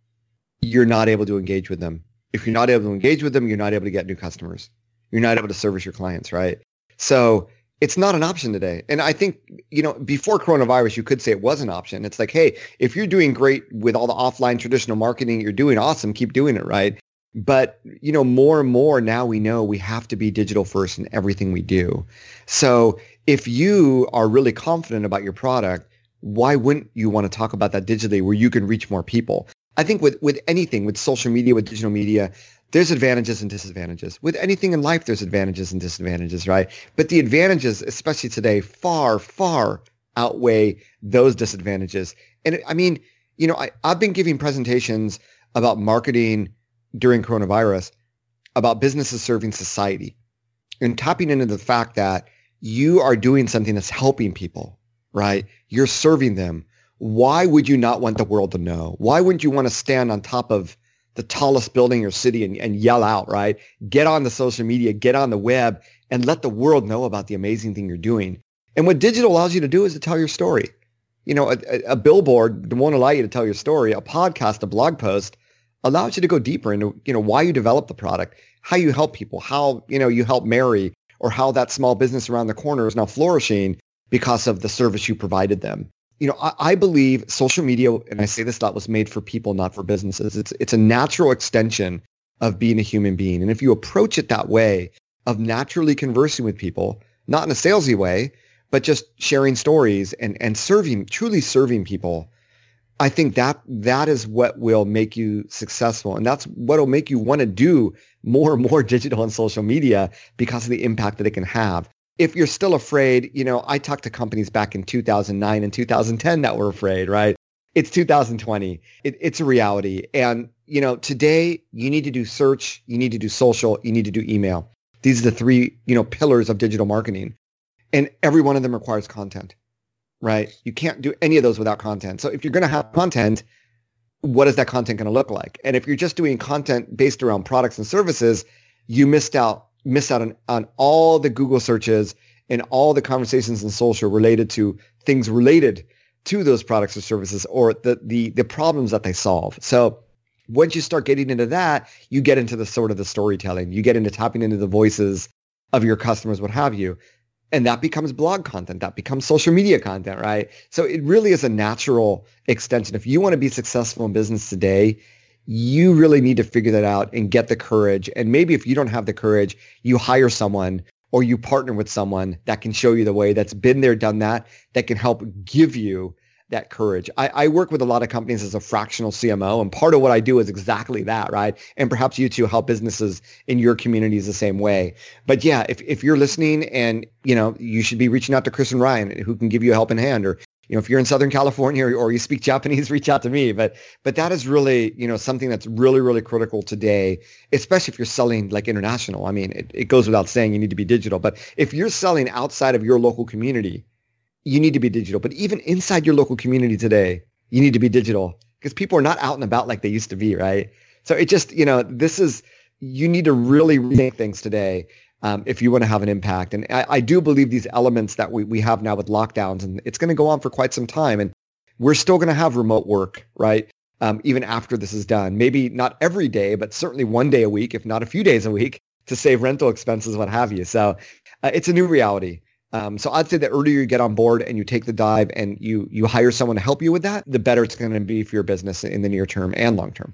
you're not able to engage with them. If you're not able to engage with them you're not able to get new customers. You're not able to service your clients right? So it's not an option today. And I think, you know, before coronavirus, you could say it was an option. It's like, hey, if you're doing great with all the offline traditional marketing, you're doing awesome, keep doing it, right? But, you know, more and more now we know we have to be digital first in everything we do. So if you are really confident about your product, why wouldn't you want to talk about that digitally where you can reach more people? I think with, with anything, with social media, with digital media, there's advantages and disadvantages. With anything in life, there's advantages and disadvantages, right? But the advantages, especially today, far, far outweigh those disadvantages. And I mean, you know, I, I've been giving presentations about marketing during coronavirus, about businesses serving society, and tapping into the fact that you are doing something that's helping people, right? You're serving them. Why would you not want the world to know? Why wouldn't you want to stand on top of the tallest building in your city and, and yell out, right? Get on the social media, get on the web and let the world know about the amazing thing you're doing. And what digital allows you to do is to tell your story. You know, a, a billboard won't allow you to tell your story. A podcast, a blog post allows you to go deeper into, you know, why you develop the product, how you help people, how, you know, you help Mary or how that small business around the corner is now flourishing because of the service you provided them you know, I, I, believe social media, and I say this lot, was made for people, not for businesses. It's it's a natural extension of being a human being. And if you approach it that way, of naturally conversing with people, not in a salesy way, but just sharing stories and, and serving, truly serving people, I think that that is what will make you successful. And that's what will make you want to do more and more [LAUGHS] digital and social media because of the impact that it can have if you're still afraid, you know, I talked to companies back in 2009 and 2010 that were afraid, right? It's 2020. It, it's a reality. And, you know, today you need to do search, you need to do social, you need to do email. These are the three, you know, pillars of digital marketing. And every one of them requires content, right? You can't do any of those without content. So if you're going to have content, what is that content going to look like? And if you're just doing content based around products and services, you missed out miss out on, on all the Google searches and all the conversations in social related to things related to those products or services or the, the, the problems that they solve. So once you start getting into that, you get into the sort of the storytelling. You get into tapping into the voices of your customers, what have you. And that becomes blog content. That becomes social media content, right? So it really is a natural extension. If you want to be successful in business today, you really need to figure that out and get the courage. And maybe if you don't have the courage, you hire someone or you partner with someone that can show you the way that's been there, done that, that can help give you that courage. I, I, work with a lot of companies as a fractional CMO, and part of what I do is exactly that, right? And perhaps you too help businesses in your communities the same way. But yeah, if, if you're listening and, you know, you should be reaching out to Chris and Ryan who can give you a helping hand or you know, if you're in Southern California or, or, you speak Japanese, [LAUGHS] reach out to me. But but that is really, you know, something that's really, really critical today, especially if you're selling like international. I mean, it, it goes without saying you need to be digital. But if you're selling outside of your local community, you need to be digital. But even inside your local community today, you need to be digital because people are not out and about like they used to be, right? So it just, you know, this is you need to really rethink things today um, if you want to have an impact. And I, I, do believe these elements that we, we have now with lockdowns, and it's going to go on for quite some time. And we're still going to have remote work, right? Um, even after this is done. Maybe not every day, but certainly one day a week, if not a few days a week, to save rental expenses, what have you. So uh, it's a new reality. Um, so I'd say the earlier you get on board and you take the dive and you you hire someone to help you with that, the better it's going to be for your business in the near term and long term.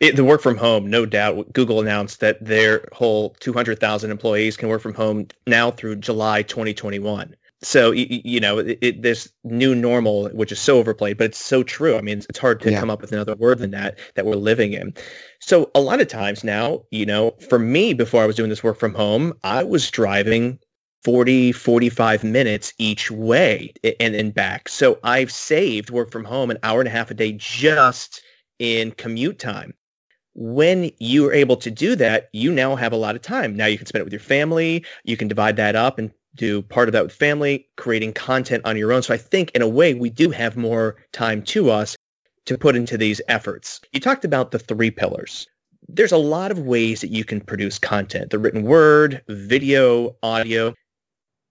It, the work from home, no doubt. Google announced that their whole 200,000 employees can work from home now through July 2021. So you know, it, it, this new normal, which is so overplayed, but it's so true. I mean, it's, it's hard to yeah. come up with another word than that that we're living in. So a lot of times now, you know, for me, before I was doing this work from home, I was driving 40, 45 minutes each way and, and back. So I've saved work from home an hour and a half a day just in commute time when you are able to do that, you now have a lot of time. Now you can spend it with your family. You can divide that up and do part of that with family, creating content on your own. So I think in a way we do have more time to us to put into these efforts. You talked about the three pillars. There's a lot of ways that you can produce content, the written word, video, audio.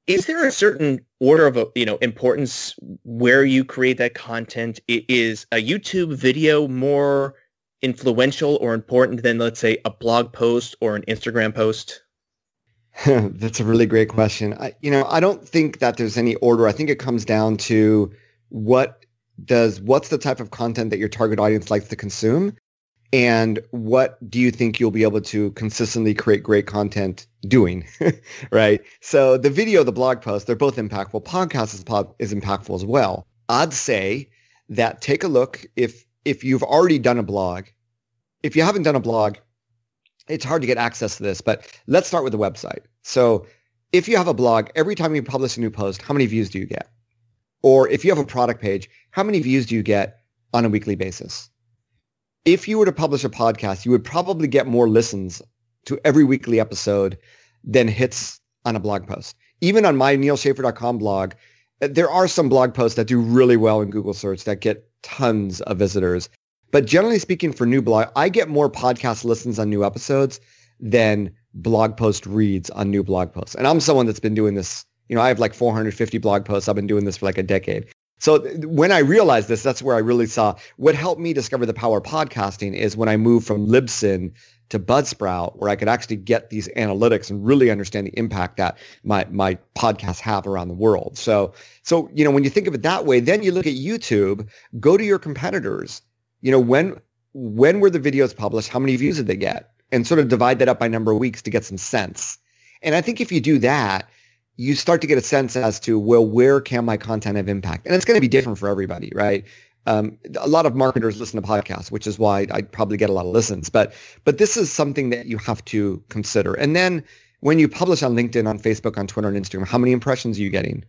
Is there a certain order of you know importance where you create that content? Is a YouTube video more influential or important than, let's say, a blog post or an Instagram post? [LAUGHS] That's a really great question. I, you know, I don't think that there's any order. I think it comes down to what does what's the type of content that your target audience likes to consume and what do you think you'll be able to consistently create great content doing [LAUGHS] right so the video the blog post they're both impactful podcast is, is impactful as well i'd say that take a look if if you've already done a blog, if you haven't done a blog, it's hard to get access to this, but let's start with the website. So if you have a blog, every time you publish a new post, how many views do you get? Or if you have a product page, how many views do you get on a weekly basis? If you were to publish a podcast, you would probably get more listens to every weekly episode than hits on a blog post. Even on my nealschaffer.com blog, there are some blog posts that do really well in Google search that get tons of visitors. But generally speaking, for new blog, I get more podcast listens on new episodes than blog post reads on new blog posts. And I'm someone that's been doing this. You know, I have like 450 blog posts. I've been doing this for like a decade. So when I realized this, that's where I really saw what helped me discover the power of podcasting is when I moved from Libsyn to Buzzsprout, where I could actually get these analytics and really understand the impact that my my podcasts have around the world. So so you know when you think of it that way, then you look at YouTube. Go to your competitors. You know when when were the videos published? How many views did they get? And sort of divide that up by number of weeks to get some sense. And I think if you do that, you start to get a sense as to well where can my content have impact and it's going to be different for everybody right um, a lot of marketers listen to podcasts, which is why I probably get a lot of listens. But but this is something that you have to consider. And then when you publish on LinkedIn, on Facebook, on Twitter, and Instagram, how many impressions are you getting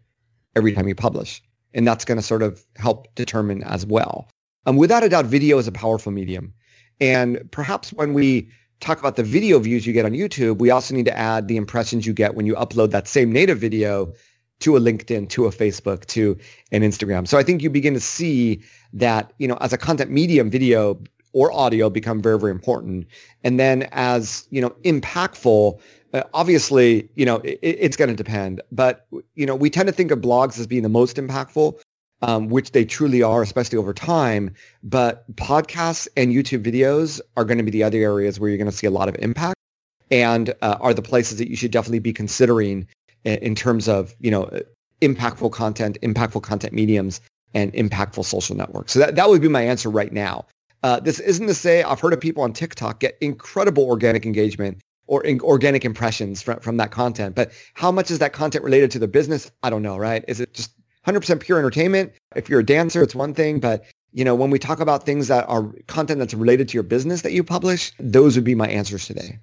every time you publish? And that's going to sort of help determine as well. Um, without a doubt, video is a powerful medium. And perhaps when we talk about the video views you get on YouTube, we also need to add the impressions you get when you upload that same native video to a LinkedIn, to a Facebook, to an Instagram. So I think you begin to see that, you know, as a content medium, video or audio become very, very important. And then as, you know, impactful, uh, obviously, you know, it, it's going to depend. But, you know, we tend to think of blogs as being the most impactful, um, which they truly are, especially over time. But podcasts and YouTube videos are going to be the other areas where you're going to see a lot of impact and uh, are the places that you should definitely be considering in terms of you know impactful content, impactful content mediums, and impactful social networks. So that, that would be my answer right now. Uh, this isn't to say I've heard of people on TikTok get incredible organic engagement or organic impressions from, from that content, but how much is that content related to the business? I don't know, right? Is it just 100% pure entertainment. If you're a dancer, it's one thing, but you know, when we talk about things that are content that's related to your business that you publish, those would be my answers today.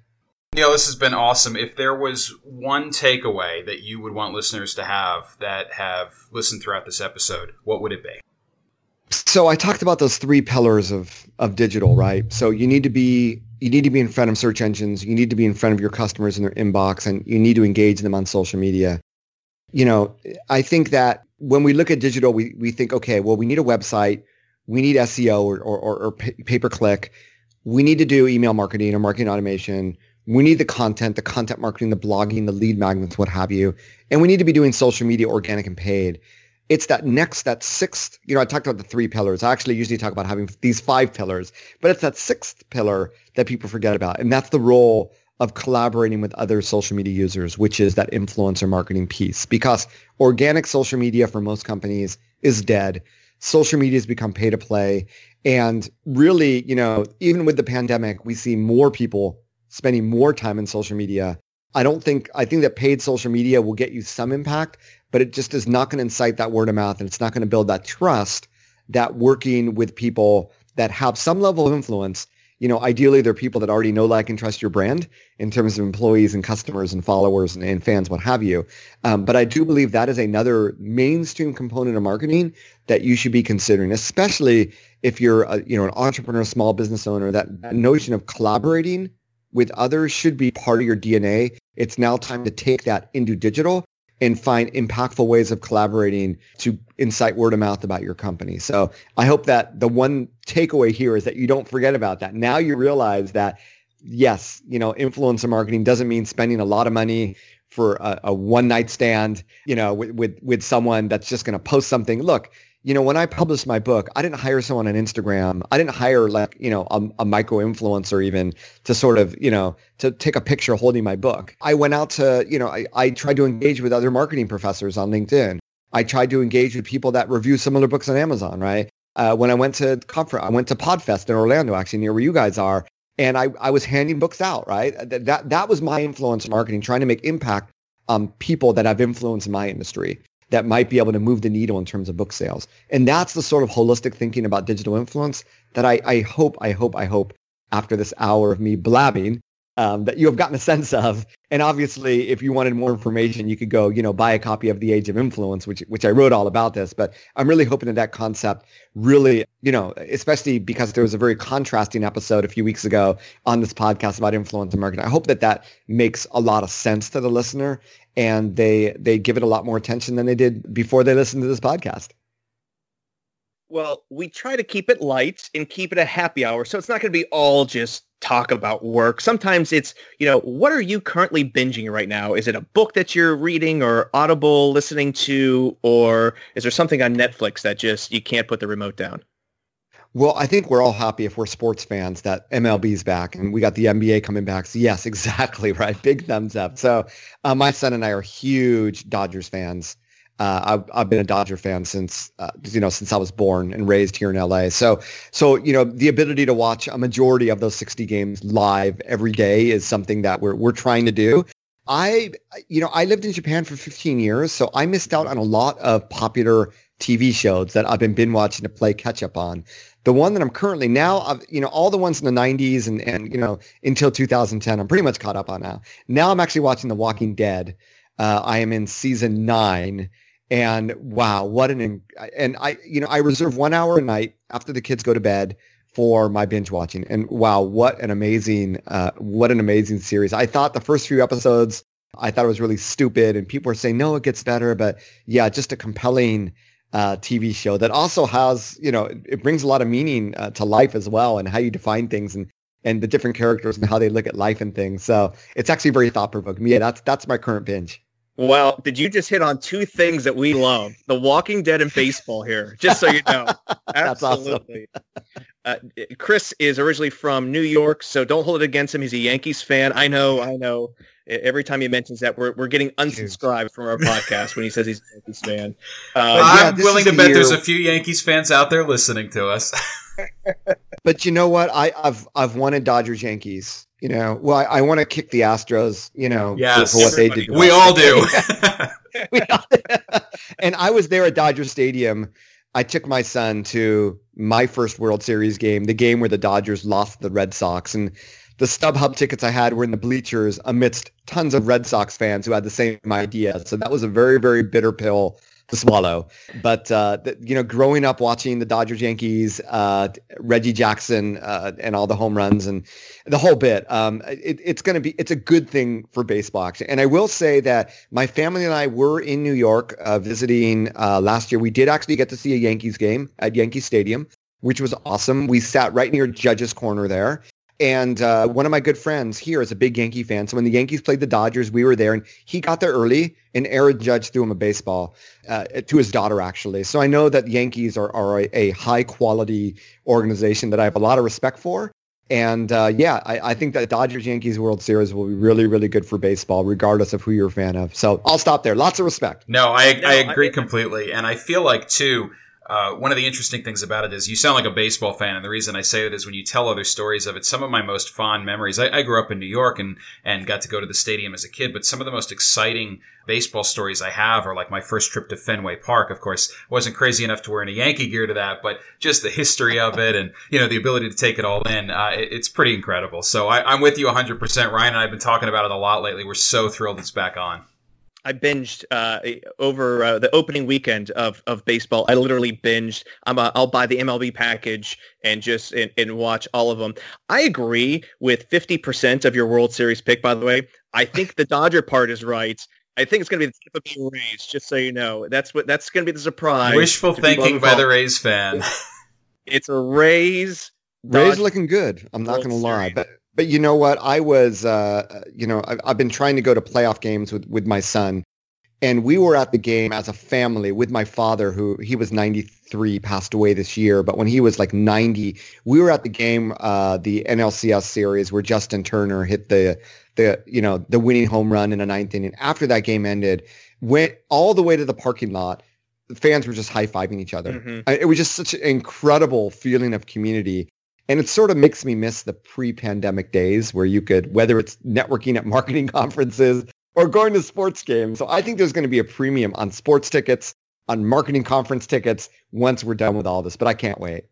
Neal, this has been awesome. If there was one takeaway that you would want listeners to have that have listened throughout this episode, what would it be? So I talked about those three pillars of of digital, right? So you need to be you need to be in front of search engines, you need to be in front of your customers in their inbox, and you need to engage them on social media. You know, I think that when we look at digital, we we think, okay, well, we need a website, we need SEO or or, or pay per click, we need to do email marketing or marketing automation, we need the content, the content marketing, the blogging, the lead magnets, what have you, and we need to be doing social media, organic and paid it's that next, that sixth, you know, I talked about the three pillars. I actually usually talk about having these five pillars, but it's that sixth pillar that people forget about. And that's the role of collaborating with other social media users, which is that influencer marketing piece. Because organic social media for most companies is dead. Social media has become pay to play. And really, you know, even with the pandemic, we see more people spending more time in social media. I don't think, I think that paid social media will get you some impact, but it just is not going to incite that word of mouth and it's not going to build that trust that working with people that have some level of influence you know ideally they're people that already know like and trust your brand in terms of employees and customers and followers and, and fans what have you um, but i do believe that is another mainstream component of marketing that you should be considering especially if you're a, you know an entrepreneur small business owner that, that notion of collaborating with others should be part of your dna it's now time to take that into digital and find impactful ways of collaborating to incite word of mouth about your company. So I hope that the one takeaway here is that you don't forget about that. Now you realize that yes, you know, influencer marketing doesn't mean spending a lot of money for a, a one night stand, you know, with, with, with someone that's just going to post something. Look, you know, when I published my book, I didn't hire someone on Instagram. I didn't hire like, you know, a, a, micro influencer even to sort of, you know, to take a picture holding my book. I went out to, you know, I, I tried to engage with other marketing professors on LinkedIn. I tried to engage with people that review similar books on Amazon, right? Uh, when I went to conference, I went to Podfest in Orlando, actually near where you guys are, and I, I was handing books out, right? That, that, that was my influence marketing, trying to make impact on people that have influenced my industry that might be able to move the needle in terms of book sales. And that's the sort of holistic thinking about digital influence that I, I hope, I hope, I hope after this hour of me blabbing um, that you have gotten a sense of. And obviously, if you wanted more information, you could go, you know, buy a copy of The Age of Influence, which which I wrote all about this. But I'm really hoping that that concept really, you know, especially because there was a very contrasting episode a few weeks ago on this podcast about influence and marketing. I hope that that makes a lot of sense to the listener and they they give it a lot more attention than they did before they listened to this podcast. Well, we try to keep it light and keep it a happy hour, so it's not going to be all just talk about work. Sometimes it's, you know, what are you currently binging right now? Is it a book that you're reading or Audible listening to, or is there something on Netflix that just you can't put the remote down? Well, I think we're all happy if we're sports fans that MLB's back and we got the NBA coming back. So yes, [LAUGHS] exactly right. Big thumbs up. So uh, my son and I are huge Dodgers fans. Uh, I've, I've been a Dodger fan since uh, you know since I was born and raised here in LA. So so you know the ability to watch a majority of those 60 games live every day is something that we're we're trying to do. I you know I lived in Japan for 15 years, so I missed out on a lot of popular TV shows that I've been binge watching to play catch up on. The one that I'm currently now, I've, you know, all the ones in the 90s and, and, you know, until 2010, I'm pretty much caught up on now. Now I'm actually watching The Walking Dead. Uh, I am in season nine and wow, what an, and I, you know, I reserve one hour a night after the kids go to bed for my binge watching. And wow, what an amazing, uh, what an amazing series. I thought the first few episodes, I thought it was really stupid and people were saying, no, it gets better. But yeah, just a compelling, uh, TV show that also has, you know, it brings a lot of meaning uh, to life as well and how you define things and and the different characters and how they look at life and things. So it's actually very thought provoking. Yeah, that's that's my current binge. Well, did you just hit on two things that we love? The Walking Dead and baseball here, just so you know. [LAUGHS] Absolutely. Awesome. uh, Chris is originally from New York, so don't hold it against him. He's a Yankees fan. I know, I know every time he mentions that, we're, we're getting unsubscribed from our podcast when he says he's a Yankees fan. Uh, I'm willing to bet there's a few Yankees fans out there listening to us. [LAUGHS] but you know what? I, have I've wanted Dodgers Yankees. You know, well, I, I want to kick the Astros. You know, yes, for, for what they did. [LAUGHS] [LAUGHS] We all do. and I was there at Dodger Stadium. I took my son to my first World Series game, the game where the Dodgers lost the Red Sox, and the StubHub tickets I had were in the bleachers amidst tons of Red Sox fans who had the same idea. So that was a very, very bitter pill to swallow. But uh, the, you know, growing up watching the Dodgers, Yankees, uh, Reggie Jackson, uh, and all the home runs and the whole bit, um, it, it's going to be it's a good thing for baseball. And I will say that my family and I were in New York uh, visiting uh, last year. We did actually get to see a Yankees game at Yankee Stadium. Which was awesome. We sat right near Judge's Corner there, and uh, one of my good friends here is a big Yankee fan. So when the Yankees played the Dodgers, we were there, and he got there early. And Aaron Judge threw him a baseball uh, to his daughter, actually. So I know that Yankees are, are a, a, high quality organization that I have a lot of respect for. And uh, yeah, I, I, think that Dodgers Yankees World Series will be really, really good for baseball, regardless of who you're a fan of. So I'll stop there. Lots of respect. No, I, no, I agree I, completely, and I feel like too uh, one of the interesting things about it is you sound like a baseball fan, and the reason I say that is when you tell other stories of it. Some of my most fond memories. I, I, grew up in New York and and got to go to the stadium as a kid, but some of the most exciting baseball stories I have are like my first trip to Fenway Park. Of course, wasn't crazy enough to wear any Yankee gear to that, but just the history of it and you know the ability to take it all in. Uh, it, it's pretty incredible. So I, I'm with you 100. percent Ryan and I've been talking about it a lot lately. We're so thrilled it's back on. I binged uh, over uh, the opening weekend of, of baseball. I literally binged. I'm a, I'll buy the MLB package and just and, and watch all of them. I agree with 50% of your World Series pick. By the way, I think the Dodger part is right. I think it's going to be the Tampa Bay Rays. Just so you know, that's what that's going to be the surprise. Wishful thinking by the Rays fan. it's a Rays. Rays looking good. I'm not going to lie, but but you know what? I was, uh, you know, I've, I've been trying to go to playoff games with, with my son. And we were at the game as a family with my father, who he was 93, passed away this year. But when he was like 90, we were at the game, uh, the NLCS series where Justin Turner hit the, the, you know, the winning home run in the ninth inning. After that game ended, went all the way to the parking lot. The fans were just high fiving each other. Mm-hmm. It was just such an incredible feeling of community. And it sort of makes me miss the pre-pandemic days where you could, whether it's networking at marketing [LAUGHS] conferences or going to sports games. So I think there's going to be a premium on sports tickets, on marketing conference tickets once we're done with all this, but I can't wait.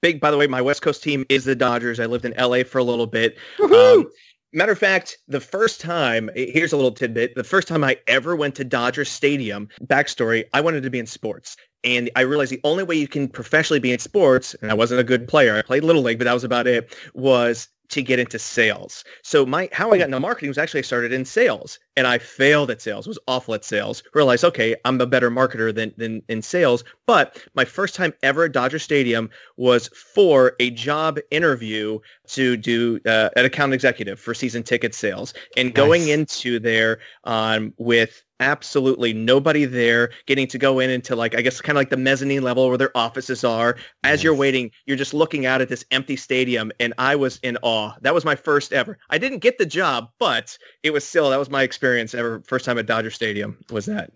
Big, by the way, my West Coast team is the Dodgers. I lived in LA for a little bit. Um, matter of fact, the first time, here's a little tidbit. The first time I ever went to Dodger Stadium, backstory, I wanted to be in sports. And I realized the only way you can professionally be in sports, and I wasn't a good player, I played Little League, but that was about it, was to get into sales. So my how I got into marketing was actually I started in sales and I failed at sales, was awful at sales. Realized, okay, I'm a better marketer than, than in sales. But my first time ever at Dodger Stadium was for a job interview to do uh, an account executive for season ticket sales. And nice. going into there um, with absolutely nobody there getting to go in into like i guess kind of like the mezzanine level where their offices are as you're waiting you're just looking out at this empty stadium and i was in awe that was my first ever i didn't get the job but it was still that was my experience ever first time at dodger stadium was that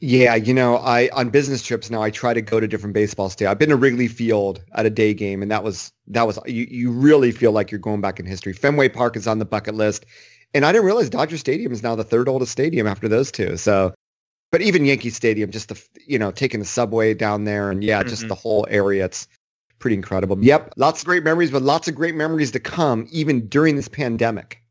yeah, you know, I on business trips now I try to go to different baseball stadiums. I've been to Wrigley Field at a day game, and that was that was you you really feel like you're going back in history. Fenway Park is on the bucket list. And I didn't realize Dodger Stadium is now the third oldest stadium after those two. So, but even Yankee Stadium, just the you know taking the subway down there, and yeah, mm-hmm. just the whole area, it's pretty incredible. Yep, lots of great memories, but lots of great memories to come, even during this pandemic.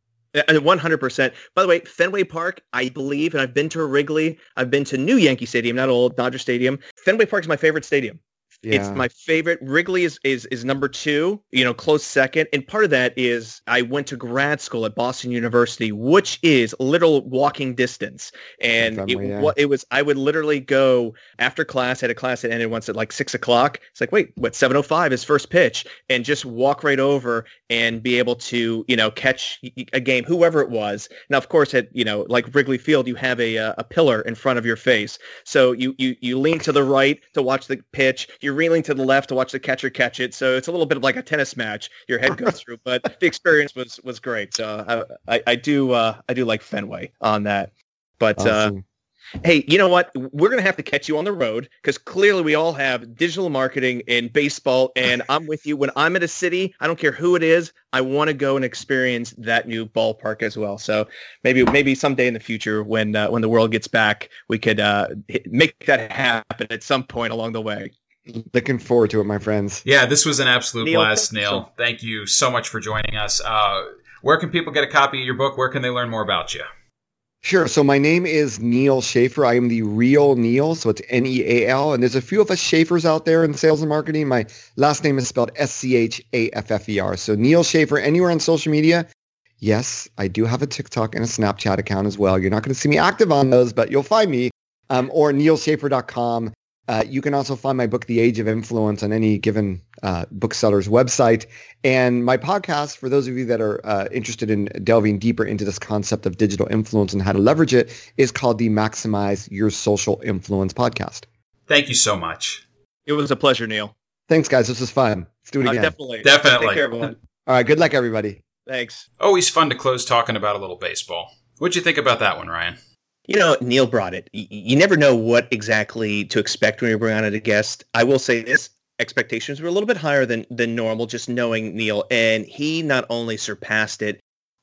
One hundred percent. By the way, Fenway Park, I believe, and I've been to Wrigley. I've been to new Yankee Stadium, not old Dodger Stadium. Fenway Park is my favorite stadium. Yeah. It's my favorite. Wrigley is, is is number two, you know, close second. And part of that is I went to grad school at Boston University, which is little walking distance. And it, yeah. it was I would literally go after class, had a class that ended once at like six o'clock. It's like, wait, what, 705 is first pitch, and just walk right over and be able to, you know, catch a game, whoever it was. Now, of course, at you know, like Wrigley Field, you have a uh, a pillar in front of your face. So you you you lean to the right to watch the pitch. You you're reeling to the left to watch the catcher catch it. So it's a little bit of like a tennis match. Your head goes through, but [LAUGHS] the experience was was great. So I I, I do uh, I do like Fenway on that. But uh, awesome. uh, Hey, you know what? We're going to have to catch you on the road because clearly we all have digital marketing in baseball. And [LAUGHS] I'm with you. When I'm at a city, I don't care who it is. I want to go and experience that new ballpark as well. So maybe maybe someday in the future when uh, when the world gets back, we could uh, make that happen at some point along the way. Looking forward to it, my friends. Yeah, this was an absolute Neal, blast, Neal. Thank you so much for joining us. Uh, where can people get a copy of your book? Where can they learn more about you? Sure. So my name is Neal Schaffer. I am the real Neal. So it's N-E-A-L. And there's a few of us Schaffers out there in sales and marketing. My last name is spelled S-C-H-A-F-F-E-R. So Neal Schaffer anywhere on social media. Yes, I do have a TikTok and a Snapchat account as well. You're not going to see me active on those, but you'll find me. Um, or nealschaffer.com. Uh, you can also find my book, The Age of Influence, on any given uh, bookseller's website. And my podcast, for those of you that are uh, interested in delving deeper into this concept of digital influence and how to leverage it, is called the Maximize Your Social Influence podcast. Thank you so much. It was a pleasure, Neal. Thanks, guys. This was fun. Let's do it uh, again. definitely. Definitely. Take care, everyone. All right. Good luck, everybody. Thanks. Always fun to close talking about a little baseball. What'd you think about that one, Ryan? You know, Neal brought it. You never know what exactly to expect when you bring on a guest. I will say this expectations were a little bit higher than than normal just knowing Neal and he not only surpassed it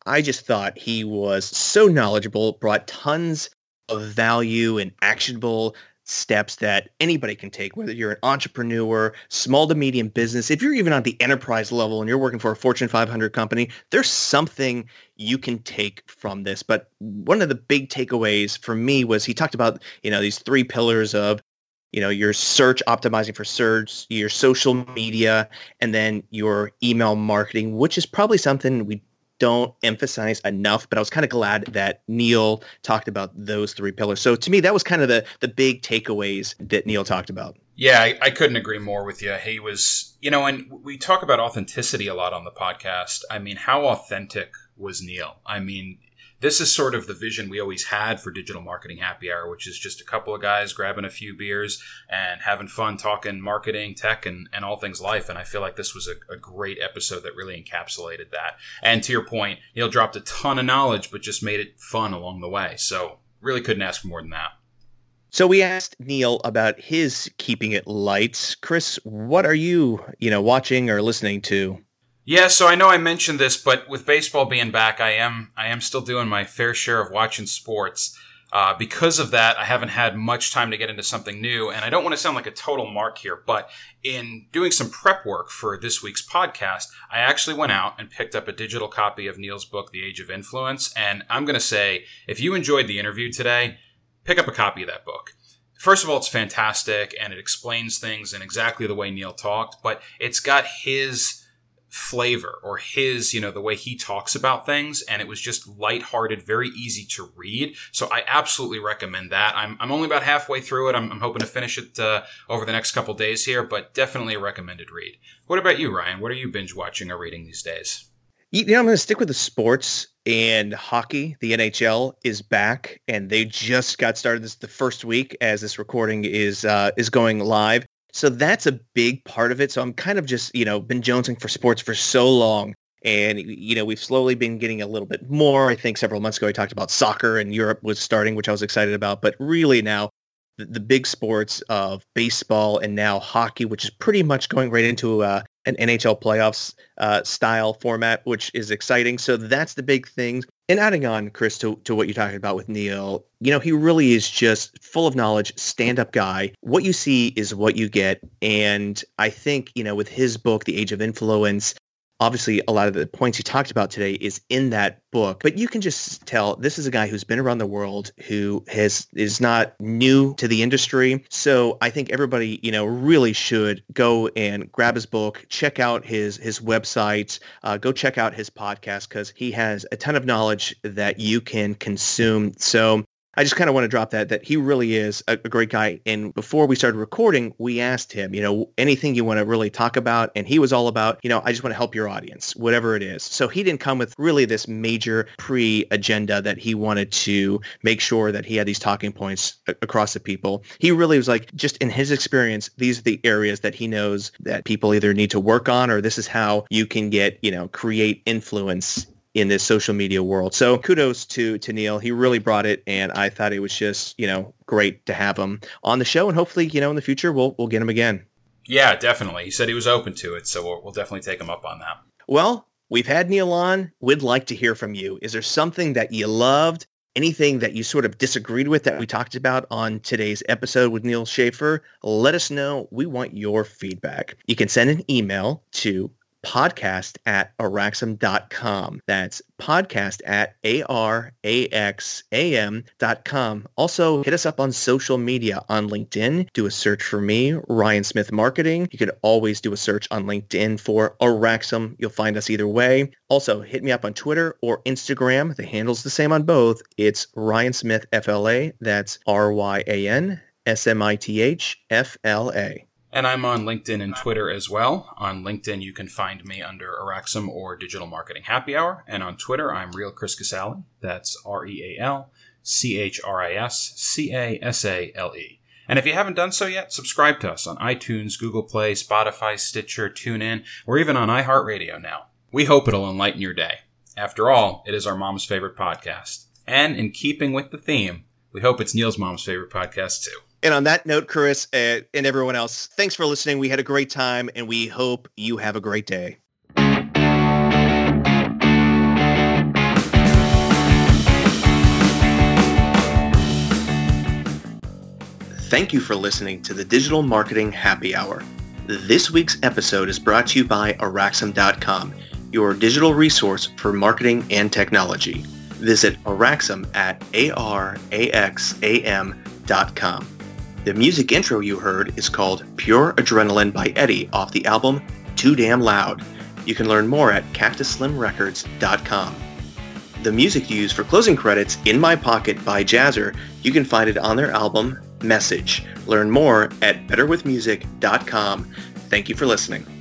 I just thought he was so knowledgeable brought tons of value and actionable steps that anybody can take, whether you're an entrepreneur, small to medium business, if you're even on the enterprise level and you're working for a Fortune 500 company, there's something you can take from this. But one of the big takeaways for me was he talked about, you know, these three pillars of you know your search optimizing for search your social media and then your email marketing which is probably something we don't emphasize enough, but I was kind of glad that Neal talked about those three pillars. So to me, that was kind of the the big takeaways that Neal talked about. Yeah, I, I, couldn't agree more with you. He was, you know, and we talk about authenticity a lot on the podcast. I mean, how authentic was Neal? I mean, this is sort of the vision we always had for digital marketing happy hour which is just a couple of guys grabbing a few beers and having fun talking marketing tech and, and all things life and i feel like this was a, a great episode that really encapsulated that and to your point neal dropped a ton of knowledge but just made it fun along the way so really couldn't ask for more than that so we asked Neal about his keeping it light. Chris, what are you, you know, watching or listening to? Yeah, so I know I mentioned this, but with baseball being back, I am I am still doing my fair share of watching sports. Uh, because of that, I haven't had much time to get into something new, and I don't want to sound like a total mark here, but in doing some prep work for this week's podcast, I actually went out and picked up a digital copy of Neal's book, The Age of Influence, and I'm going to say, if you enjoyed the interview today, pick up a copy of that book. First of all, it's fantastic, and it explains things in exactly the way Neal talked, but it's got his flavor or his, you know, the way he talks about things. And it was just lighthearted, very easy to read. So I absolutely recommend that. I'm, I'm only about halfway through it. I'm, I'm hoping to finish it uh, over the next couple days here, but definitely a recommended read. What about you, Ryan? What are you binge watching or reading these days? You know, I'm going to stick with the sports and hockey. The NHL is back, and they just got started this the first week as this recording is uh, is going live. So that's a big part of it. So I'm kind of just, you know, been jonesing for sports for so long. And, you know, we've slowly been getting a little bit more. I think several months ago, I talked about soccer and Europe was starting, which I was excited about. But really now, the, the big sports of baseball and now hockey, which is pretty much going right into uh, an NHL playoffs uh, style format, which is exciting. So that's the big thing. And adding on, Chris, to, to what you're talking about with Neal, you know, he really is just full of knowledge, stand-up guy. What you see is what you get. And I think, you know, with his book, The Age of Influence, obviously a lot of the points he talked about today is in that book but you can just tell this is a guy who's been around the world who has is not new to the industry. So i think everybody you know really should go and grab his book check out his his website uh, go check out his podcast because he has a ton of knowledge that you can consume. So I just kind of want to drop that, that he really is a, a, great guy. And before we started recording, we asked him, you know, anything you want to really talk about. And he was all about, you know, I just want to help your audience, whatever it is. So he didn't come with really this major pre-agenda that he wanted to make sure that he had these talking points a- across the people. He really was like, just in his experience, these are the areas that he knows that people either need to work on or this is how you can get, you know, create influence in this social media world. So kudos to to Neal. He really brought it, and I thought it was just you know great to have him on the show. And hopefully, you know, in the future, we'll we'll get him again. Yeah, definitely. He said he was open to it, so we'll, we'll definitely take him up on that. Well, we've had Neal on. We'd like to hear from you. Is there something that you loved? Anything that you sort of disagreed with that we talked about on today's episode with Neal Schaffer? Let us know. We want your feedback. You can send an email to podcast at araxam.com. That's podcast at A-R-A-X-A-M dot com. Also, hit us up on social media on LinkedIn. Do a search for me, Ryan Smith Marketing. You can always do a search on LinkedIn for Araxam. You'll find us either way. Also, hit me up on Twitter or Instagram. The handle's the same on both. It's Ryan Smith FLA. That's R-Y-A-N S-M-I-T-H-F-L-A. And I'm on LinkedIn and Twitter as well. On LinkedIn, you can find me under Araxam or Digital Marketing Happy Hour. And on Twitter, I'm Real Chris Casale. That's R E A L C H R I S C A S A L E. And if you haven't done so yet, subscribe to us on iTunes, Google Play, Spotify, Stitcher, TuneIn, or even on iHeartRadio now. We hope it'll enlighten your day. After all, it is our mom's favorite podcast. And in keeping with the theme, we hope it's Neal's mom's favorite podcast too. And on that note, Chris uh, and everyone else, thanks for listening. We had a great time and we hope you have a great day. Thank you for listening to the Digital Marketing Happy Hour. This week's episode is brought to you by Araxam.com, your digital resource for marketing and technology. Visit Araxam at A-R-A-X-A-M.com. The music intro you heard is called Pure Adrenaline by Eddie off the album Too Damn Loud. You can learn more at cactusslimrecords.com. The music used for closing credits, In My Pocket by Jazzer, you can find it on their album Message. Learn more at betterwithmusic.com. Thank you for listening.